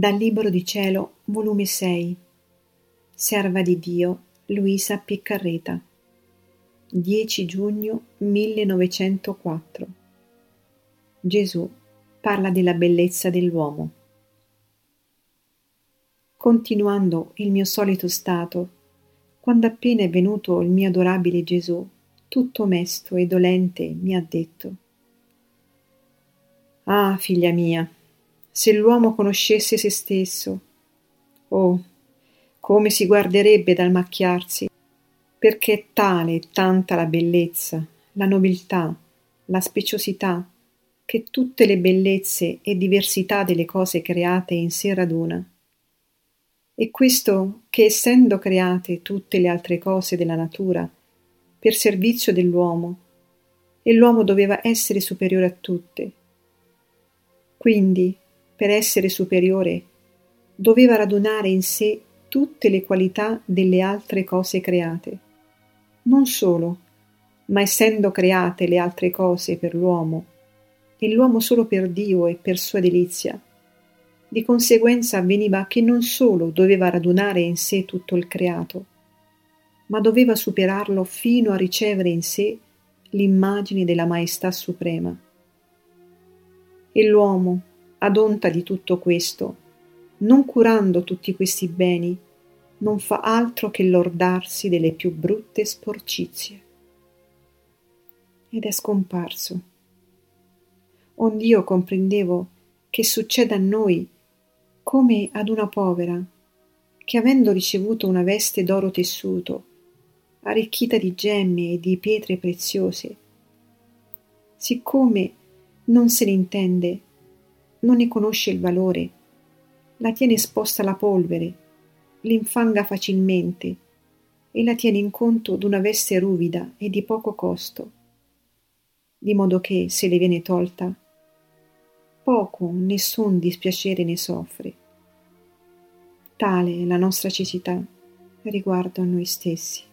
Dal Libro di Cielo, volume 6 Serva di Dio, Luisa Piccarreta 10 giugno 1904 Gesù parla della bellezza dell'uomo. Continuando il mio solito stato, quando appena è venuto il mio adorabile Gesù, tutto mesto e dolente, mi ha detto Ah, figlia mia, se l'uomo conoscesse se stesso, oh, come si guarderebbe dal macchiarsi, perché è tale e tanta la bellezza, la nobiltà, la speciosità, che tutte le bellezze e diversità delle cose create in sé raduna. E questo che essendo create tutte le altre cose della natura, per servizio dell'uomo, e l'uomo doveva essere superiore a tutte, quindi, per essere superiore, doveva radunare in sé tutte le qualità delle altre cose create. Non solo, ma essendo create le altre cose per l'uomo, e l'uomo solo per Dio e per sua delizia, di conseguenza avveniva che non solo doveva radunare in sé tutto il creato, ma doveva superarlo fino a ricevere in sé l'immagine della maestà suprema e l'uomo, ad onta di tutto questo, non curando tutti questi beni, non fa altro che lordarsi delle più brutte sporcizie. Ed è scomparso. Ond'io comprendevo che succeda a noi come ad una povera, che avendo ricevuto una veste d'oro tessuto, arricchita di gemme e di pietre preziose, siccome non se ne intende, non ne conosce il valore, la tiene esposta alla polvere, l'infanga facilmente e la tiene in conto d'una veste ruvida e di poco costo, di modo che, se le viene tolta, poco nessun dispiacere ne soffre. Tale è la nostra cecità riguardo a noi stessi.